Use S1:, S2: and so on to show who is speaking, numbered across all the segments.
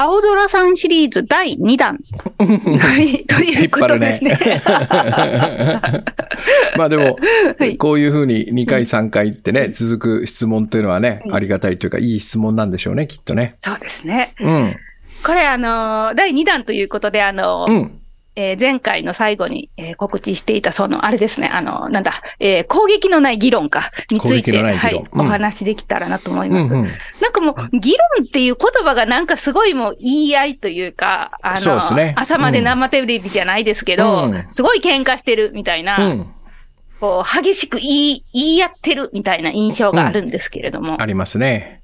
S1: 青空さんシリーズ第2弾。はい、ということですね。
S2: まあでも、
S1: はい
S2: こういうふうに2回3回ってね、続く質問というのはね、
S1: うん
S2: ありがたいというか、いい質問なんでしょうね、きっとね。
S1: そうですね。
S2: うん。
S1: これ、あのー第2弾ということで、あのー
S2: うん。
S1: えー前回の最後に、えー告知していた、その、あれですね、あの、なんだ、えー攻撃のない議論か、について、はい
S2: のない
S1: お話できたらなと思います。
S2: うんうん。
S1: なんかもう、議論っていう言葉がなんかすごいもう言い合いというか、あの、
S2: ね
S1: 朝まで生テレビじゃないですけど、
S2: うん
S1: すごい喧嘩してるみたいな、
S2: うん。
S1: こう、激しく言い、言い合ってるみたいな印象があるんですけれども。
S2: ありますね。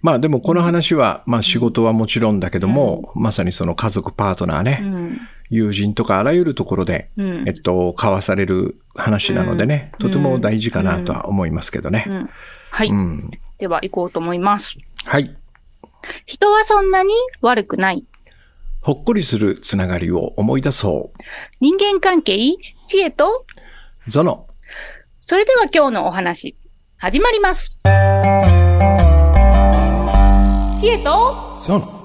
S2: まあでもこの話は、まあ仕事はもちろんだけども、まさにその家族パートナーね、
S1: うん。
S2: 友人とかあらゆるところで、
S1: うん。
S2: えっと、交わされる話なのでね、
S1: うん
S2: とても大事かなとは思いますけどね
S1: う。んはい、
S2: うん。
S1: では行こうと思います。
S2: はい。
S1: 人はそんなに悪くない。
S2: ほっこりするつながりを思い出そう。
S1: 人間関係、知恵と、
S2: ゾノ。
S1: それでは今日のお話、始まります。知恵と、
S2: ゾノ。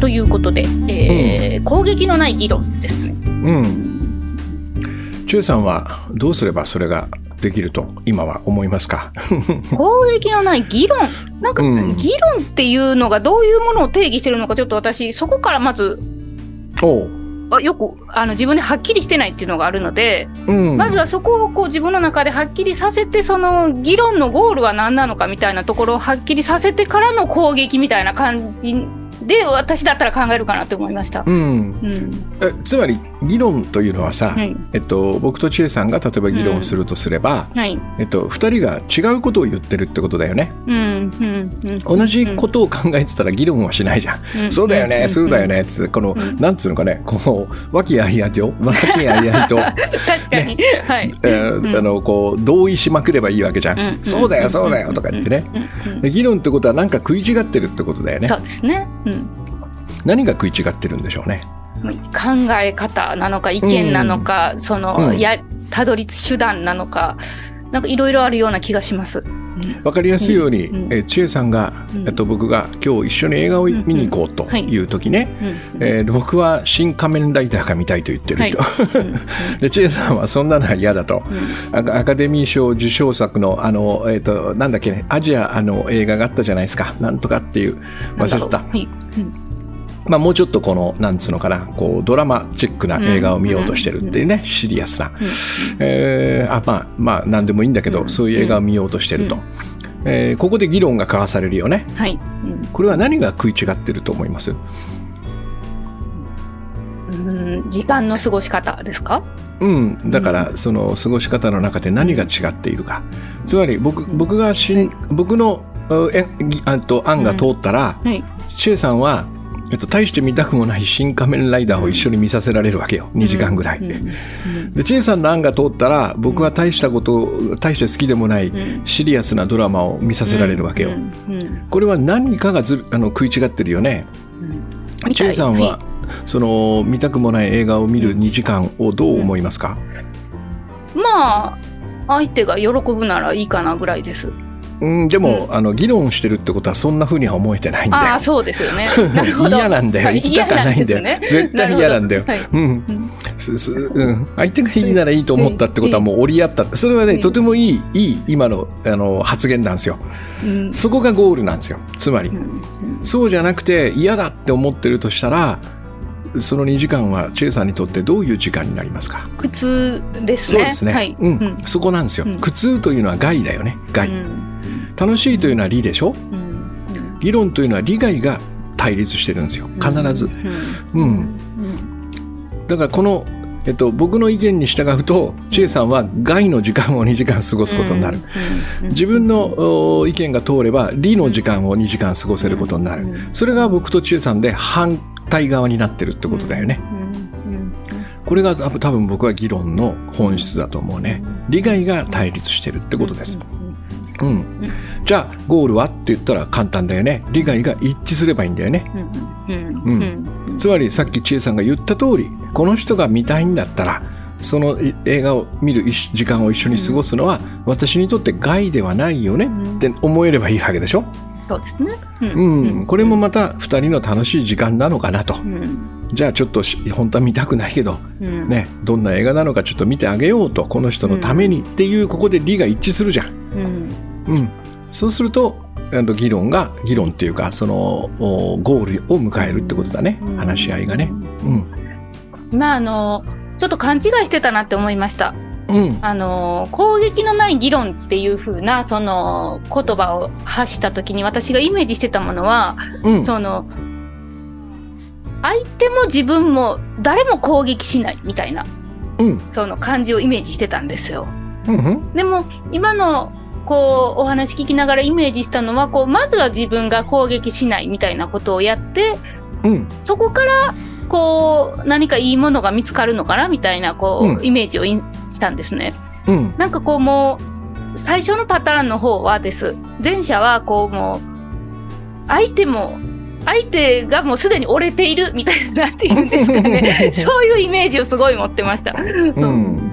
S1: ということで、えー攻撃のない議論ですね。
S2: うん。チュウさんはどうすればそれができると今は思いますか？
S1: 攻撃のない議論？なんか、
S2: うん
S1: 議論っていうのがどういうものを定義してるのか、ちょっと私、そこからまず、
S2: おう。
S1: あよくあの自分ではっきりしてないっていうのがあるので、
S2: うん。
S1: まずはそこをこう自分の中ではっきりさせて、その議論のゴールは何なのかみたいなところをはっきりさせてからの攻撃みたいな感じで、私だったら考えるかなって思いました。
S2: うん。
S1: うん。
S2: えつまり議論というのはさ、
S1: はい。
S2: えっと、僕と千恵さんが例えば議論をするとすれば、
S1: はい。
S2: えっと、二人が違うことを言ってるってことだよね。
S1: うん。うん。うん。
S2: 同じことを考えてたら議論はしないじゃん。
S1: うん
S2: そうだよね、そうだよ。ね、つこの、
S1: うん
S2: なんつうのかね、こう、和気あいあいと、和気あいあいと、
S1: う ん確かに。はい。
S2: えあの、こう、同意しまくればいいわけじゃん。
S1: うん
S2: そうだよ、そうだよ、とか言ってね。
S1: うん。
S2: 議論ってことはなんか食い違ってるってことだよね
S1: そ。うですね。うん。
S2: 何が食い違ってるんでしょうね。
S1: 考え方なのか意見なのか、その、
S2: うん
S1: やたどり着手段なのかなんかいろいろあるような気がします。
S2: わかりやすいように、
S1: うん
S2: えー千恵さんが、
S1: うん。
S2: えっと、僕が今日一緒に映画を見に行こうとい。う時ね、
S1: うん
S2: えー僕は新仮面ライダーが見たいと言ってると。
S1: うんうん
S2: で千恵さんはそんなのは嫌だと。
S1: うん。
S2: アカアカデミー賞受賞作のあの、えっとなんだっけね。アジアあの映画があったじゃないですか。なんとかっていう忘れてた、
S1: はい。うん
S2: まあ、もうちょっとこのなんつうのかなこうドラマチックな映画を見ようとしてるっていうね、シリアスな、えーあまあまあ何でもいいんだけど、
S1: うん。
S2: そういう映画を見ようとしてると、
S1: うん。
S2: えーここで議論が交わされるよね。
S1: はい。うん
S2: これは何が食い違ってると思います？
S1: うん時間の過ごし方ですか？
S2: うん、だからその過ごし方の中で何が違っているか。つまり僕僕がしん僕のうえぎあと案が通ったら、
S1: はい。
S2: シェイさんは、えっと、大して見たくもない新仮面ライダーを一緒に見させられるわけよ。2時間ぐらい。でチェイさんの案が通ったら僕は大したこと大して好きでもない
S1: うん。
S2: シリアスなドラマを見させられるわけよ。これは何かがずるあの食い違ってるよね。
S1: うん。
S2: チェイさんは、その見たくもない映画を見る2時間をどう思いますか、
S1: まあ相手が喜ぶならいいかなぐらいです。
S2: うん、でも、
S1: う
S2: あの議論してるってことはそんな風には思えてないんだよ。
S1: ああそうですよね。
S2: 嫌なんだよ。
S1: はい
S2: 行きたくないんだよ。
S1: ね
S2: 絶対嫌なんだよ。
S1: なるほ
S2: うん
S1: うん
S2: 相手がいいならいいと思ったってことはもう折り合った。それはね、
S1: うん
S2: とてもいい、いい今のあの発言なんですよ。
S1: うん
S2: そこがゴールなんですよ。つまり
S1: う。ん
S2: そうじゃなくて嫌だって思ってるとしたら、その2時間はチェイさんにとってどういう時間になりますか？
S1: 苦痛ですね。
S2: そうですね。
S1: はい。
S2: うん、
S1: うん
S2: そこなんですよ、
S1: うん
S2: 苦痛というのは害だよね。害。
S1: うん
S2: 楽しいというのは利でしょ？
S1: うん。
S2: 議論というのは利害が対立してるんですよ。必ず。
S1: うん。
S2: うん。だからこの、えっと、僕の意見に従うと千恵さんは害の時間を2時間過ごすことになる、
S1: うん。
S2: 自分のお意見が通れば利の時間を2時間過ごせることになる、
S1: うん。
S2: それが僕と千恵さんで反対側になってるってことだよね、これが多分多分僕は議論の本質だと思うね。利害が対立してるってことです、うん、じゃあゴールはって言ったら簡単だよね。利害が一致すればいいんだよね。
S1: うん
S2: つまりさっき千恵さんが言った通りこの人が見たいんだったらそのい映画を見る一時間を一緒に過ごすのは、私にとって害ではないよねって思えればいいわけでしょ、
S1: そうですね。
S2: うん。これもまた2人の楽しい時間なのかなと。
S1: うん。
S2: じゃあちょっとし本当は見たくないけど、
S1: うん。
S2: ね、どんな映画なのかちょっと見てあげようとこの人のためにっていうここで理が一致するじゃん。
S1: うん。
S2: うん、そうするとあの議論が議論っていうかそのおゴールを迎えるってことだね。
S1: うん。
S2: 話し合いがね。うん。
S1: まああのちょっと勘違いしてたなって思いました。
S2: うん。
S1: あの攻撃のない議論っていう風なその言葉を発した時に私がイメージしてたものは、
S2: うん。
S1: その相手も自分も誰も攻撃しないみたいな
S2: うん。
S1: その感じをイメージしてたんですよ。
S2: うんうん。
S1: でも今のこうお話聞きながらイメージしたのはこうまずは自分が攻撃しないみたいなことをやって
S2: うん。
S1: そこからこう何かいいものが見つかるのかなみたいなこう、
S2: うん。
S1: イメージをしたんですね。
S2: うん。
S1: なんかこうもう最初のパターンの方はです。前者はこうもう相手も相手がもうすでに折れているみたいななんていうんですかね。そういうイメージをすごい持ってました。
S2: うん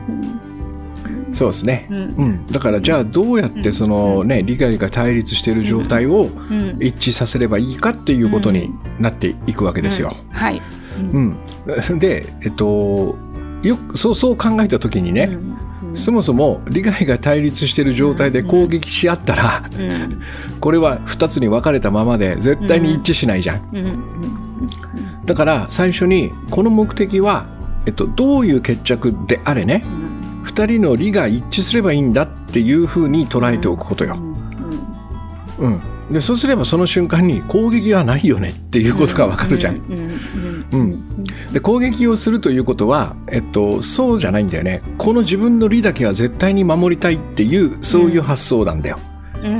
S2: そうですね。
S1: うん。
S2: うん、だからじゃあどうやってそのね利害が対立している状態を
S1: うん。
S2: 一致させればいいかっていうことになっていくわけですよ。
S1: はい。
S2: うん、で、えっと、よくそうそう考えた時にね、
S1: うん。
S2: そもそも利害が対立している状態で攻撃し合ったら、
S1: うん。
S2: これは2つに分かれたままで絶対に一致しないじゃん。
S1: うん。うん。
S2: だから最初にこの目的は、えっと、どういう決着であれね
S1: うん
S2: 2人の利が一致すればいいんだっていうふうに捉えておくことよ。うん、でそうすればその瞬間に攻撃はないよねっていうことが分かるじゃん。
S1: うん
S2: うんで攻撃をするということは、えっと、そうじゃないんだよね。この自分の利だけは絶対に守りたいっていうそういう発想なんだよ。
S1: うん。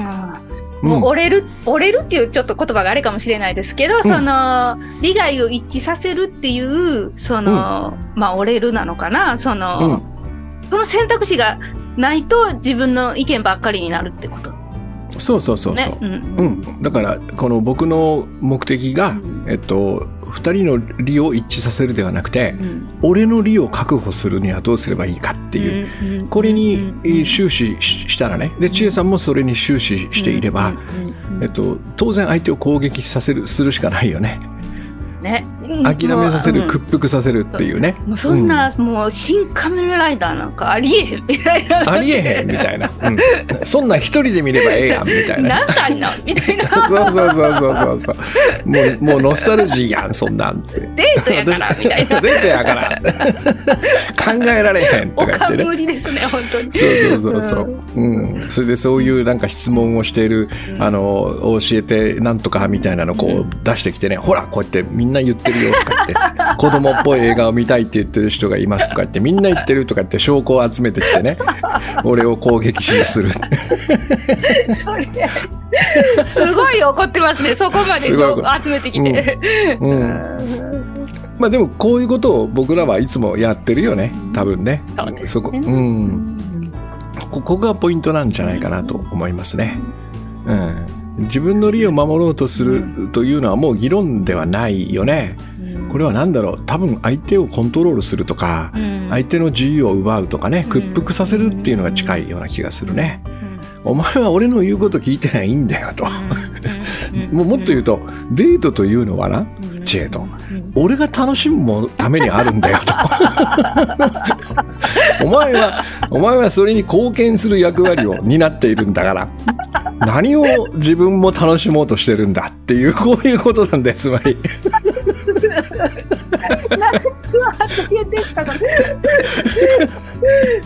S2: うん。
S1: もう折れる、折れるっていうちょっと言葉があれかもしれないですけど、その利害を一致させるっていうその、まあ折れるなのかな。その、その選択肢がないと自分の意見ばっかりになるってこと。
S2: そうそうそうそう。
S1: ね。。うん。
S2: うん、だからこの僕の目的が、
S1: うん。
S2: えっと、2人の利を一致させるではなくて
S1: うん。
S2: 俺の利を確保するにはどうすればいいかっていう、
S1: うん。
S2: これに
S1: うん。
S2: 終始ししたらね。で千恵さんもそれに終始していれば、えっと、当然相手を攻撃させるするしかないよね。
S1: ね、
S2: 諦めさせる、
S1: うん。
S2: 屈服させるっていうね、
S1: もうそんな、もう新仮面ライダーなんかありえへん。みたいな。
S2: ありえへんみたいな、うん。そんなん一人で見ればええやんみたいな。
S1: 何歳なんみたいな。
S2: そうそうそうそうそうそう。もうもうノスタルジーやんそんなんって。
S1: デートやからみたいな。
S2: デートやから。考えられへんと
S1: か
S2: 言ってね。
S1: 無理ですね、本当に。
S2: そうそうそうそう、うん、それでそういうなんか質問をしている、あの教えてなんとかみたいなのこう出してきてね、ほらこうやってみんな言ってるよとか言って子供っぽい映画を見たいって言ってる人がいますとか言ってみんな言ってるとか言って証拠を集めてきてね俺を攻撃する。
S1: それ、すごい怒ってますね、そこまで集めてきて。
S2: うん。
S1: うん。
S2: まあでもこういうことを僕らはいつもやってるよね。多分ね。
S1: そ
S2: こうん。ここがポイントなんじゃないかなと思いますね。うん、自分の利を守ろうとするというのはもう議論ではないよね。これは何だろう？多分相手をコントロールするとか
S1: うん。
S2: 相手の自由を奪うとかね屈服させるっていうのが近いような気がするね。お前は俺の言うこと聞いてないんだよと。もうもっと言うとデートというのはな知恵と俺が楽しむためにあるんだよと。お前は、お前はそれに貢献する役割を担っているんだから、何を自分も楽しもうとしてるんだっていう、こういうことなんだよ、つまり。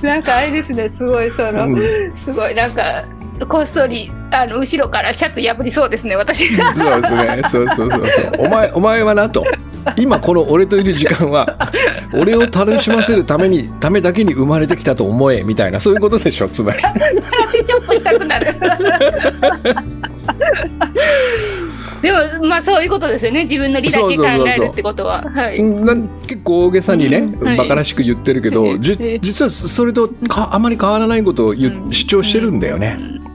S1: なんかあれですね、すごいその、
S2: うん
S1: すごいなんか、こっそりあの後ろからシャツ破りそうですね、私。
S2: そうですね。そうそうそうそう。お前、お前はなと。今この俺といる時間は、俺を楽しませるために、ためだけに生まれてきたと思え、みたいな、そういうことでしょ、つまり。
S1: 手チョップしたくなる。でもまあそういうことですよね自分の利だけ考えるってことは。
S2: 結構大げさにね、
S1: うんはい
S2: バカらしく言ってるけど、実はそれとかあまり変わらないことを言う主張してるんだよね。
S1: うん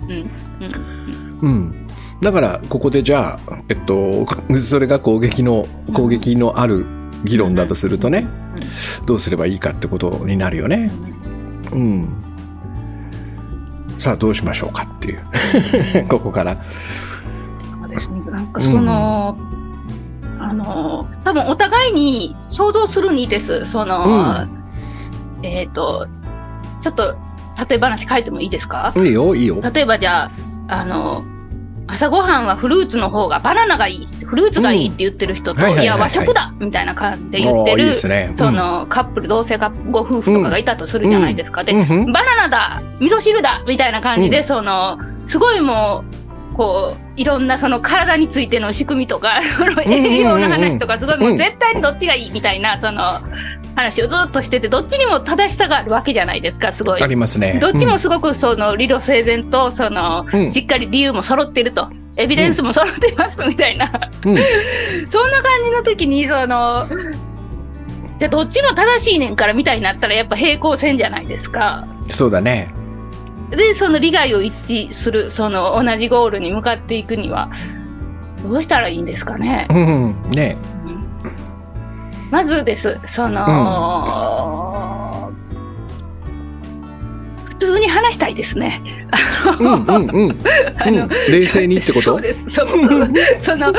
S2: うん、だからここでじゃあ、えっと、それが攻撃の攻撃のある議論だとするとね、どうすればいいかってことになるよね。うん。さあどうしましょうかっていう ここから。
S1: そうですね。なんかその、あの、多分お互いに想像するにです。その、えっ、と、ちょっと、例え話書いてもいいですか？
S2: いいよいいよ。
S1: 例えばじゃあ、あの、朝ごはんはフルーツの方がバナナがいい、フルーツがいいって言ってる人と、
S2: い
S1: や、和食だみたいな感じで言ってる。そのカップル、同性ご夫婦とかがいたとするじゃないですか。で、バナナだ味噌汁だみたいな感じで、
S2: う
S1: その、すごいもう、こう、いろんなその体についての仕組みとか、その栄養の話とか、すごいもう絶対にどっちがいいみたいな、その、話をずっとしてて、どっちにも正しさがあるわけじゃないですか、すごい
S2: あ。りますね。
S1: どっちもすごくその理路整然とその、
S2: うん
S1: しっかり理由も揃ってるとエビデンスも揃ってますみたいな、
S2: うん、うん
S1: そんな感じの時にそのじゃあどっちも正しいねんからみたいになったらやっぱ平行線じゃないですか。
S2: そうだね。
S1: でその利害を一致するその同じゴールに向かっていくにはどうしたらいいんですかね。
S2: うんうん、ね。
S1: まずですその、普通に話したいですね。
S2: うんうんうん。
S1: あの
S2: うん冷静にってこと？
S1: そうです。そう その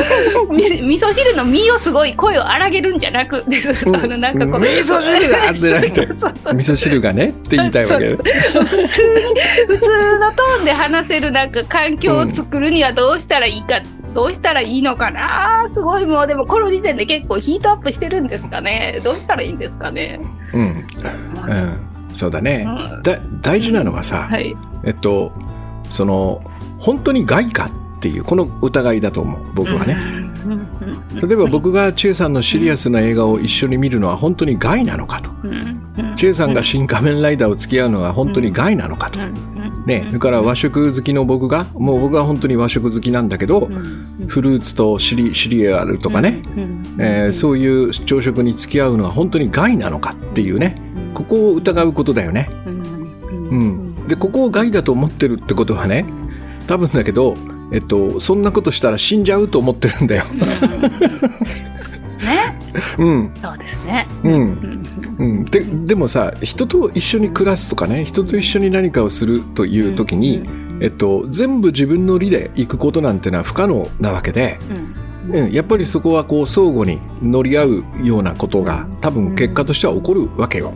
S1: み味噌汁の身をすごい声を荒げるんじゃなくです。そのなんかこう
S2: 味噌汁がって 味噌汁がねって言いたいわけ
S1: 普通に普通のトーンで話せるなんか環境を作るにはどうしたらいいか。どうしたらいいのかな？すごい。もうでもこの時点で結構ヒートアップしてるんですかね？どうしたらいいんですかね、
S2: うん、うん、そうだ
S1: う
S2: ね。
S1: ん。
S2: だ大事なのはさ、
S1: はい。
S2: えっとその本当に害かっていうこの疑いだと思う。僕はね。例えば僕が千恵さんのシリアスな映画を一緒に見るのは本当に害なのかと。千恵さんが新仮面ライダーを付き合うのは本当に害なのかと。ね、それから和食好きの僕がもう僕は本当に和食好きなんだけど、フルーツとシリシリアルとかね、えーそういう朝食に付き合うのは本当に害なのかっていうねここを疑うことだよね。うん、でここを害だと思ってるってことはね多分だけど、えっと、そんなことしたら死んじゃうと思ってるんだよ。
S1: ね。
S2: うん。
S1: そうですね。
S2: うん。うん、ででもさ人と一緒に暮らすとかね人と一緒に何かをするという時に、えっと、全部自分の利で行くことなんてのは不可能なわけで、うん、やっぱりそこはこう相互に乗り合うようなことが多分結果としては起こるわけよ。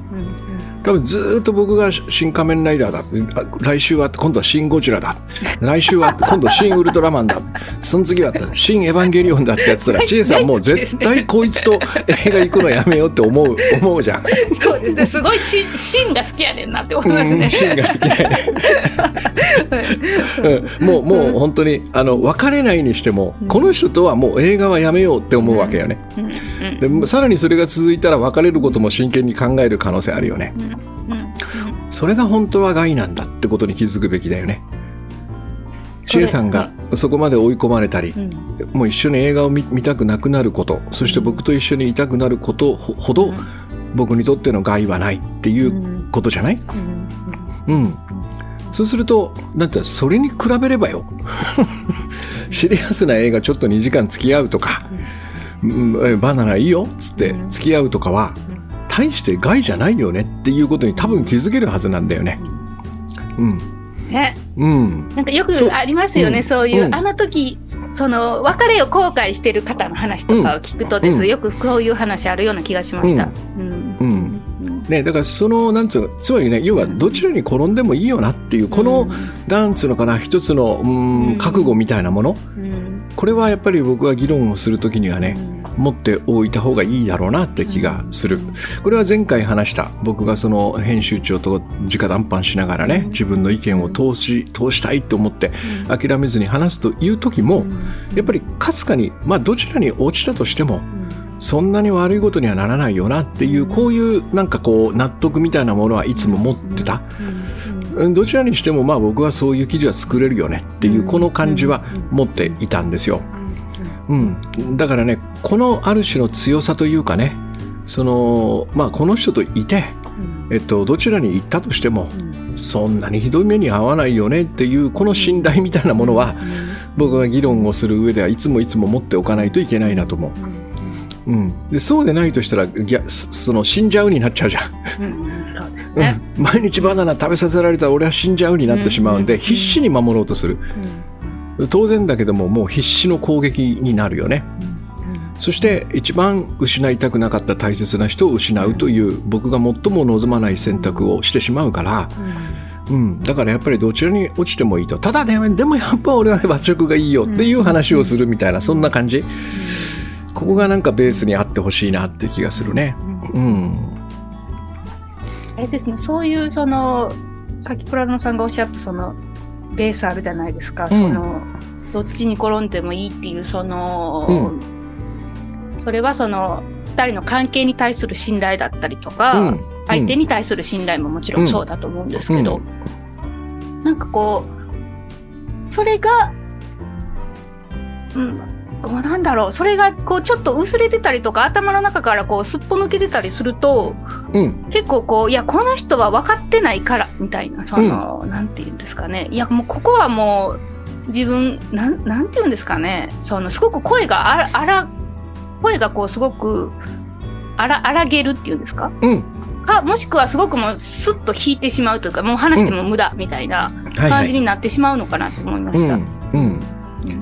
S2: 多分ずーっと僕が新仮面ライダーだ。あ来週は今度はシン・ゴジラだ。来週は今度シン・ウルトラマンだ。その次はシン・エヴァンゲリオンだってやってたら千恵さんもう絶対こいつと映画行くのやめようって思う思うじゃん。
S1: そうですね。すごいシンシンが好きやねんなって思いますね。
S2: うん、シンが好きだよね。うんもうもう本当にあの別れないにしても、この人とはもう映画はやめようって思うわけよね。でさらにそれが続いたら別れることも真剣に考える可能性あるよね。それが本当は害なんだってことに気づくべきだよね。千恵さんがそこまで追い込まれたり、もう一緒に映画を見見たくなくなることそして僕と一緒にいたくなることほほど僕にとっての害はないっていうことじゃない、うん、そうするとなんてそれに比べればよ。シリアスな映画ちょっと2時間付き合うとか、バナナいいよっつって付き合うとかは大して害じゃないよねっていうことに多分気づけるはずなんだよね。うん。
S1: ね。
S2: うん。
S1: なんかよく
S2: そう。
S1: ありますよね、
S2: うん。
S1: そういう、
S2: うん。
S1: あの時その別れを後悔してる方の話とかを聞くとです、
S2: うん。
S1: よくそういう話あるような気がしました。うん。
S2: うん。ね、だからそのなんつうのつまりね要はどちらに転んでもいいよなっていうこのなんつうのかな一つのうん
S1: うん。
S2: 覚悟みたいなもの。
S1: うん。
S2: これはやっぱり僕は議論をするときにはね持っておいた方がいいだろうなって気がする。これは前回話した僕がその編集長と直談判しながらね自分の意見を通し通したいと思って諦めずに話すという時もやっぱりかすかにまあどちらに落ちたとしてもそんなに悪いことにはならないよなっていうこういうなんかこう納得みたいなものはいつも持ってた。うん。どちらにしてもまあ僕はそういう記事は作れるよねっていうこの感じは持っていたんですよ。うん、だからねこのある種の強さというかねそのまあこの人といて、えっと、どちらに行ったとしてもそんなにひどい目に遭わないよねっていうこの信頼みたいなものは僕が議論をする上ではいつもいつも持っておかないといけないなと思う。うん、でそうでないとしたらそその死んじゃうになっちゃうじゃん、
S1: うん。うん。
S2: 毎日バナナ食べさせられたら俺は死んじゃうになってしまうんで、
S1: うん。
S2: 必死に守ろうとする。
S1: うん
S2: 当然だけどももう必死の攻撃になるよね。そして一番失いたくなかった大切な人を失うという僕が最も望まない選択をしてしまうから、うん、だからやっぱりどちらに落ちてもいいと。ただねでもやっぱ俺は和食がいいよっていう話をするみたいなそんな感じ。ここがなんかベースにあってほしいなって気がするね。うん。
S1: あれですね、そういうその、さっきプラノさんがおっしゃったその、ベースあるじゃないですか、
S2: ん。
S1: その、どっちに転んでもいいっていう、その、それはその、二人の関係に対する信頼だったりとか、
S2: うん。
S1: 相手に対する信頼ももちろんそうだと思うんですけど、なんかこう、それが、うん、どうなんだろう、それがこうちょっと薄れてたりとか、頭の中からこうすっぽ抜けてたりすると、
S2: うん。
S1: 結構こう、いや、この人は分かってないから、みたいな、その、なんて言うんですかね。いや、もうここはもう、自分、なん、なんて言うんですかね。その、すごく声があら、声がこう、すごく、あら、荒げるっていうんですか？
S2: うん。
S1: か、もしくはすごくもう、スッと引いてしまうというか、もう話しても無駄、みたいな感じになってしまうのかなと思いました。
S2: うん。うん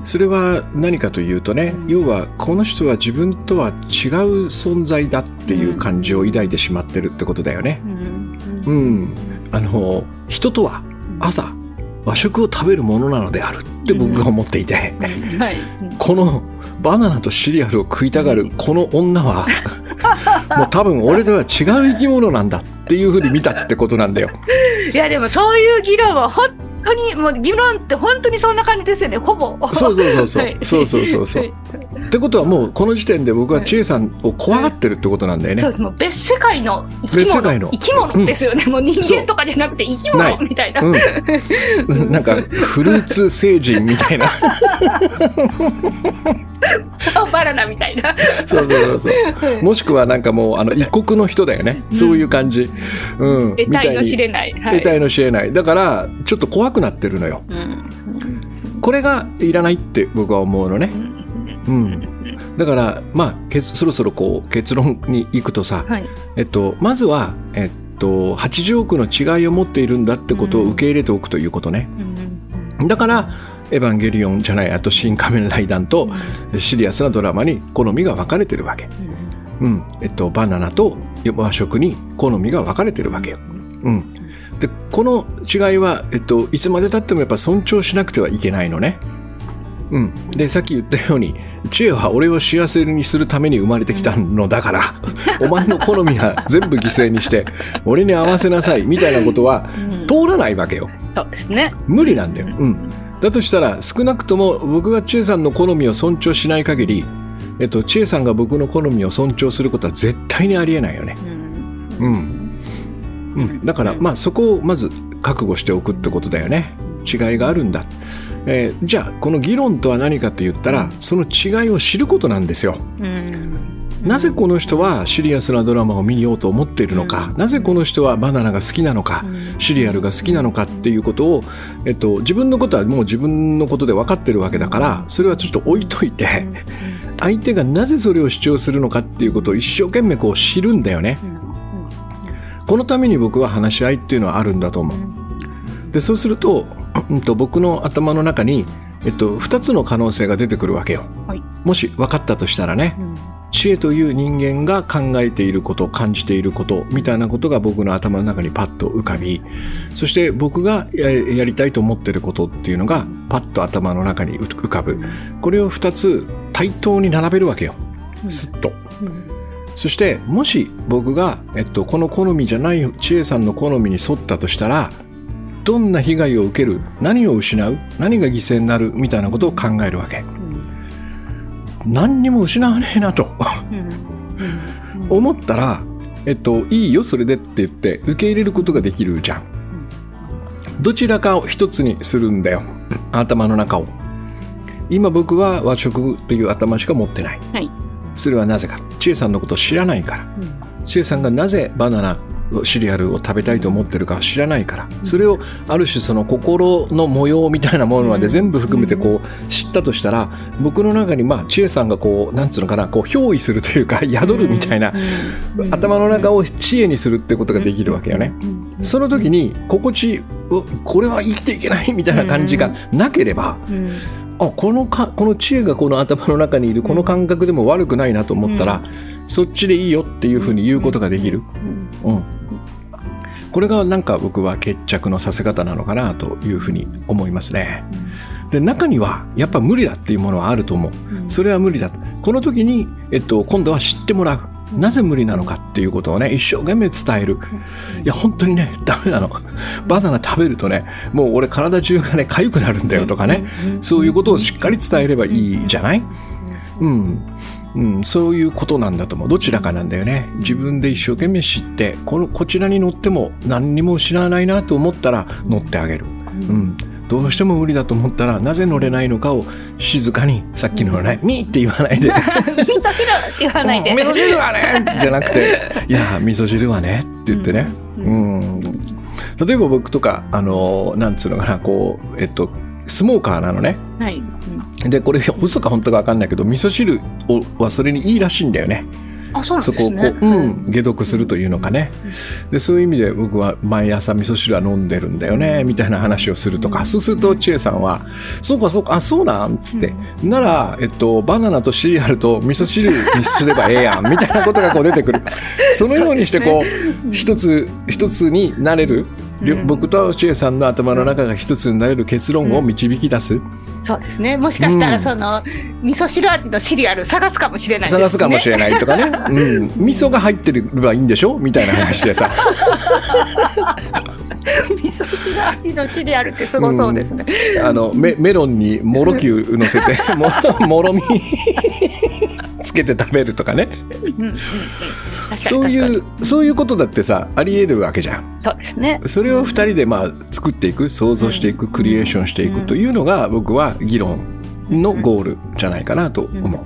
S2: それは何かというとね
S1: うん。
S2: 要はこの人は自分とは違う存在だっていう感じを抱いてしまってるってことだよね。
S1: うん。
S2: うん、あの人とは朝和食を食べるものなのであるって僕が思っていて、
S1: はい。
S2: このバナナとシリアルを食いたがるこの女は もう多分俺では違う生き物なんだっていうふうに見たってことなんだよ。
S1: いや、でもそういう議論は本当に、もう議論って本当にそんな感じですよね、ほぼ。
S2: そうそうそうそう、
S1: はい。
S2: そうそうそうそう。
S1: はい。
S2: ってことはもうこの時点で僕は千恵さんを怖がってるってことなんだよね。
S1: そうです、もう別世界の生き物。
S2: 別世界の。
S1: 生き物ですよね、もう人
S2: そう
S1: 間とかじゃなくて生き
S2: ない。
S1: 物みたいな。
S2: うん、なんかフルーツ星人みたいな。
S1: バナナみたいな。
S2: そうそうそうそう。もしくはなんかもうあの異国の人だよね、そういう感じ、うん、
S1: 得体の知
S2: に
S1: れない。は
S2: 得体の知れない。だからちょっと怖くなってるのよ
S1: うん
S2: これがいらないって僕は思うのね、うん、だからまあ結そろそろこう結論に行くとさ、
S1: はい。
S2: えっと、まずは、えっと、80億の違いを持っているんだってことを受け入れておくということね。だから、エヴァンゲリオンじゃない、あと新仮面ライダーとシリアスなドラマに好みが分かれてるわけ。うん。えっと、バナナと和食に好みが分かれてるわけよ。うん。で、この違いは、えっと、いつまでたってもやっぱ尊重しなくてはいけないのね。うん。で、さっき言ったように、知恵は俺を幸せにするために生まれてきたのだから、お前の好みは全部犠牲にして、俺に合わせなさい、みたいなことは
S1: うん
S2: 通らないわけよ。
S1: そうですね。
S2: 無理なんだよ。うん。だとしたら、少なくとも僕が千恵さんの好みを尊重しない限り、えっと、千恵さんが僕の好みを尊重することは絶対にありえないよね。うん。うん。だから、まあそこをまず覚悟しておくってことだよね。違いがあるんだ。えーじゃあ、この議論とは何かと言ったら、その違いを知ることなんですよ。なぜこの人はシリアスなドラマを見ようと思っているのか、なぜこの人はバナナが好きなのか、シリアルが好きなのかっていうことを、えっと、自分のことはもう自分のことで分かってるわけだからそれはちょっと置いといて相手がなぜそれを主張するのかっていうことを一生懸命こう知るんだよねこのために僕は話し合いっていうのはあるんだと思う。でそうすると, うん、と僕の頭の中に、えっと、2つの可能性が出てくるわけよ、
S1: はい。
S2: もし分かったとしたらね知恵という人間が考えていること感じていることみたいなことが僕の頭の中にパッと浮かびそして僕がややりたいと思っていることっていうのがパッと頭の中に浮浮かぶ。これを2つ対等に並べるわけよ。すっと。そしてもし僕が、えっと、この好みじゃない知恵さんの好みに沿ったとしたらどんな被害を受ける何を失う何が犠牲になるみたいなことを考えるわけ。何にも失わねえなと。思ったら、えっと、いいよそれでって言って受け入れることができるじゃん。どちらかを一つにするんだよ。頭の中を。今僕は和食という頭しか持ってない、
S1: はい。
S2: それはなぜか。千恵さんのことを知らないから。千恵さんがなぜバナナシリアルを食べたいと思ってるか知らないから。それをある種その心の模様みたいなものまで全部含めてこう知ったとしたら僕の中にまあ千恵さんがこうなんつうのかなこう憑依するというか宿るみたいな頭の中を知恵にするってことができるわけよね。その時に心地これは生きていけないみたいな感じがなければ、あこのかこの知恵がこの頭の中にいるこの感覚でも悪くないなと思ったら、そっちでいいよっていうふうに言うことができる。うんこれがなんか僕は決着のさせ方なのかなというふうに思いますね。で中にはやっぱ無理だっていうものはあると思う。それは無理だ。この時に、えっと、今度は知ってもらう。なぜ無理なのかっていうことをね、一生懸命伝える。いや、本当にね、ダメなの。バナナ食べるとね、もう俺体中がね、痒くなるんだよとかね、そういうことをしっかり伝えればいいじゃない？うん。うん、そういうことなんだと思う。どちらかなんだよね。自分で一生懸命知って、この、こちらに乗っても何にも失わないなと思ったら乗ってあげる。うんどうしても無理だと思ったらなぜ乗れないのかを静かにさっきのような「み」って言わないで。
S1: 味噌汁って言わないで。
S2: 味噌汁はね じゃなくて「いや味噌汁はね」って言ってね、うん、例えば僕とかあのなんつうのかなこうえっとスモーカーなのね、はい、うん、でこれ嘘か本当か分かんないけど味噌汁はそれにいいらしいんだよね。
S1: あそうなんですね、そこ
S2: をこう、うん、解毒するというのかね、でそういう意味で僕は毎朝味噌汁は飲んでるんだよねみたいな話をするとか、そうすると千恵さんは「そうかそうかあそうなん」っつって、なら、えっと、バナナとシリアルと味噌汁にすればええやんみたいなことがこう出てくる。そのようにしてこう一つ一つになれるうん、僕と千恵さんの頭の中が一つになれる結論を導き出す、うん、
S1: そうですね。もしかしたらその、うん、味噌汁味のシリアル探すかもしれない、ね、
S2: 探すかもしれないとかね、うん、味噌が入ってればいいんでしょ？みたいな話でさ。
S1: 味噌汁味のシリアルってすごそうですね、
S2: うん、あのメメロンにもろきゅう乗せて ももろみつけて食べるとかね、うんうんうん、そういうそういうことだってさありえるわけじゃん。
S1: そうですね。
S2: それを2人でまあ作っていく想像していく、クリエーションしていくというのが僕は議論のゴールじゃないかなと思う、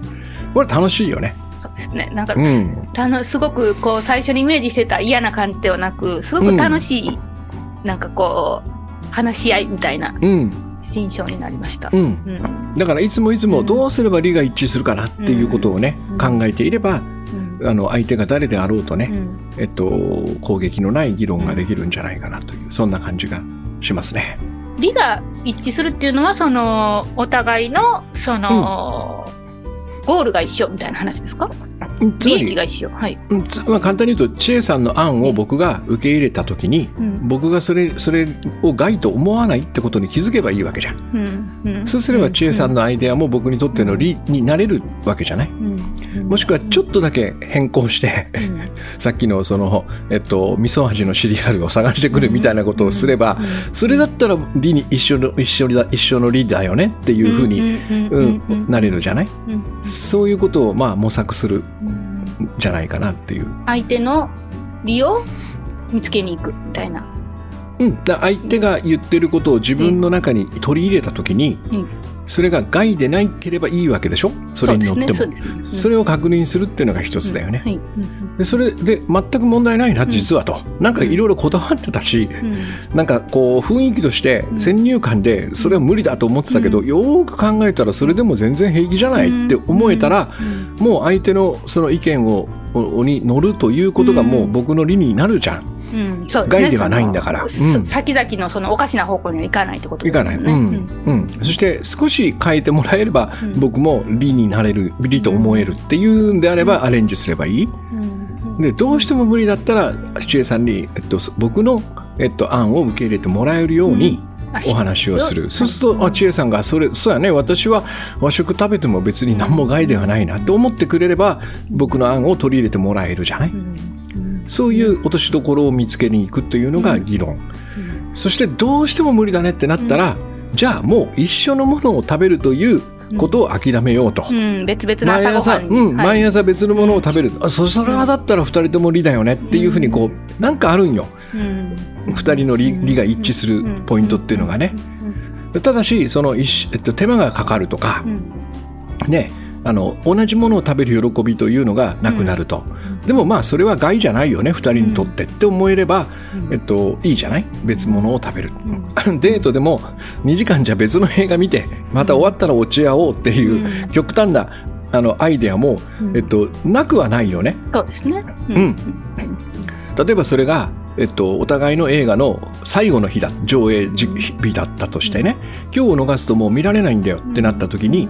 S2: これ楽しいよね。
S1: そうですね。なんか、うん、すごくこう最初にイメージしてた嫌な感じではなくすごく楽しい、なんかこう話し合いみたいな心象になりました、うん、うん、
S2: だからいつもいつもどうすれば理が一致するかなっていうことをね、考えていれば、あの相手が誰であろうとね、えっと、攻撃のない議論ができるんじゃないかなというそんな感じがしますね。
S1: 理が一致するっていうのはそのお互いのその、ゴールが一緒みたいな話ですか？
S2: つまりが一緒、はい。まあ、簡単に言うと千恵さんの案を僕が受け入れた時に、うん、僕がそれそれを害と思わないってことに気づけばいいわけじゃん、うんうん、そうすれば千恵さんのアイデアも僕にとっての利になれるわけじゃない、もしくはちょっとだけ変更して さっきのその、えっと、味噌味のシリアルを探してくるみたいなことをすれば、それだったら利に一緒の一緒だ一緒の利だよねっていうふうに、うんなれるじゃない、そういうことをまあ模索するじゃないかなっていう。
S1: 相手の利を見つけに行くみたいな。
S2: うん、だ相手が言ってることを自分の中に取り入れた時に、うん、それが害でないければいいわけでしょ？それによっても。そ、ねそれを確認するっていうのが一つだよね、うんはい、でそれで全く問題ないな実はと、うん、なん。かいろいろこだわってたし、うん、なんかこう雰囲気として先入観でそれは無理だと思ってたけど、よく考えたらそれでも全然平気じゃないって思えたら、もう相手のその意見をに乗るということがもう僕の理になるじゃん。うん、そうで害ではないんだから、うん、
S1: 先々のそのおかしな方向にはいかないってこと
S2: ですね。いかない、うん。うん、そして少し変えてもらえれば、僕も理になれる理と思えるっていうんであればアレンジすればいい。でどうしても無理だったら千恵さんに、えっと、僕の、えっと、案を受け入れてもらえるように、お話をする。そうすると、あ、千恵さんが、それ、そうやね、私は和食食べても別に何も害ではないなって思ってくれれば、僕の案を取り入れてもらえるじゃない、そういう落としどころを見つけに行くというのが議論。そして、どうしても無理だねってなったら、じゃあもう一緒のものを食べるということを諦めようと、
S1: うん、別々の
S2: 朝ごはんうん、はい、毎朝別のものを食べる、あそそれはだったら2人とも理だよねっていうふうにこうなんかあるんよ、うん、2人の理理が一致するポイントっていうのがね、ただしその、えっと、手間がかかるとか、ねあの同じものを食べる喜びというのがなくなると、でもまあそれは害じゃないよね2人にとって。って思えれば、えっと、いいじゃない？別物を食べる、デートでも2時間じゃ別の映画見てまた終わったら落ち合おうっていう極端なあのアイデアも、えっと、なくはないよね。
S1: そうですね、
S2: うん。例えばそれがえっと、お互いの映画の最後の日だ上映日だったとしてね今日を逃すともう見られないんだよってなった時に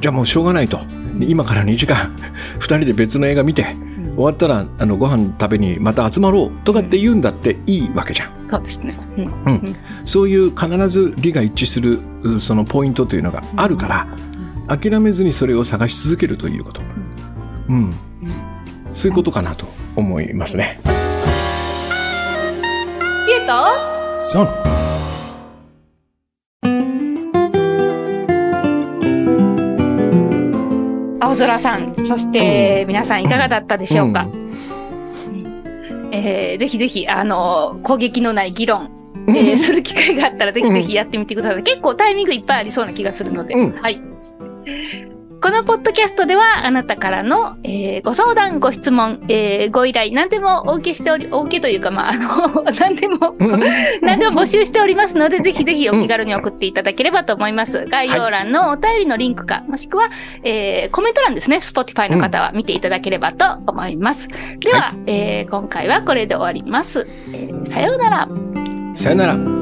S2: じゃあもうしょうがないと。今から2時間 2人で別の映画見て終わったらあのご飯食べにまた集まろうとかって言うんだっていいわけじゃん。
S1: そうですね、
S2: うん。うん、そういう必ず理が一致するそのポイントというのがあるから諦めずにそれを探し続けるということ、うん、そういうことかなと思いますね。
S1: と
S2: ソン
S1: 青空さんそして皆さんいかがだったでしょうか、うん、えー、ぜひぜひあの攻撃のない議論えー、する機会があったらぜひぜひやってみてください、うん、結構タイミングいっぱいありそうな気がするので、うん、はいこのポッドキャストではあなたからの、えー、ご相談、ご質問、えー、ご依頼、何でもお受けしており、お受けというか、まあ、あの、何でも 何でも募集しておりますので、ぜひぜひお気軽に送っていただければと思います。概要欄のお便りのリンクか、もしくは、えー、コメント欄ですね、Spotify の方は見ていただければと思います。では、はい、えー、今回はこれで終わります。えー、さようなら。
S2: さようなら。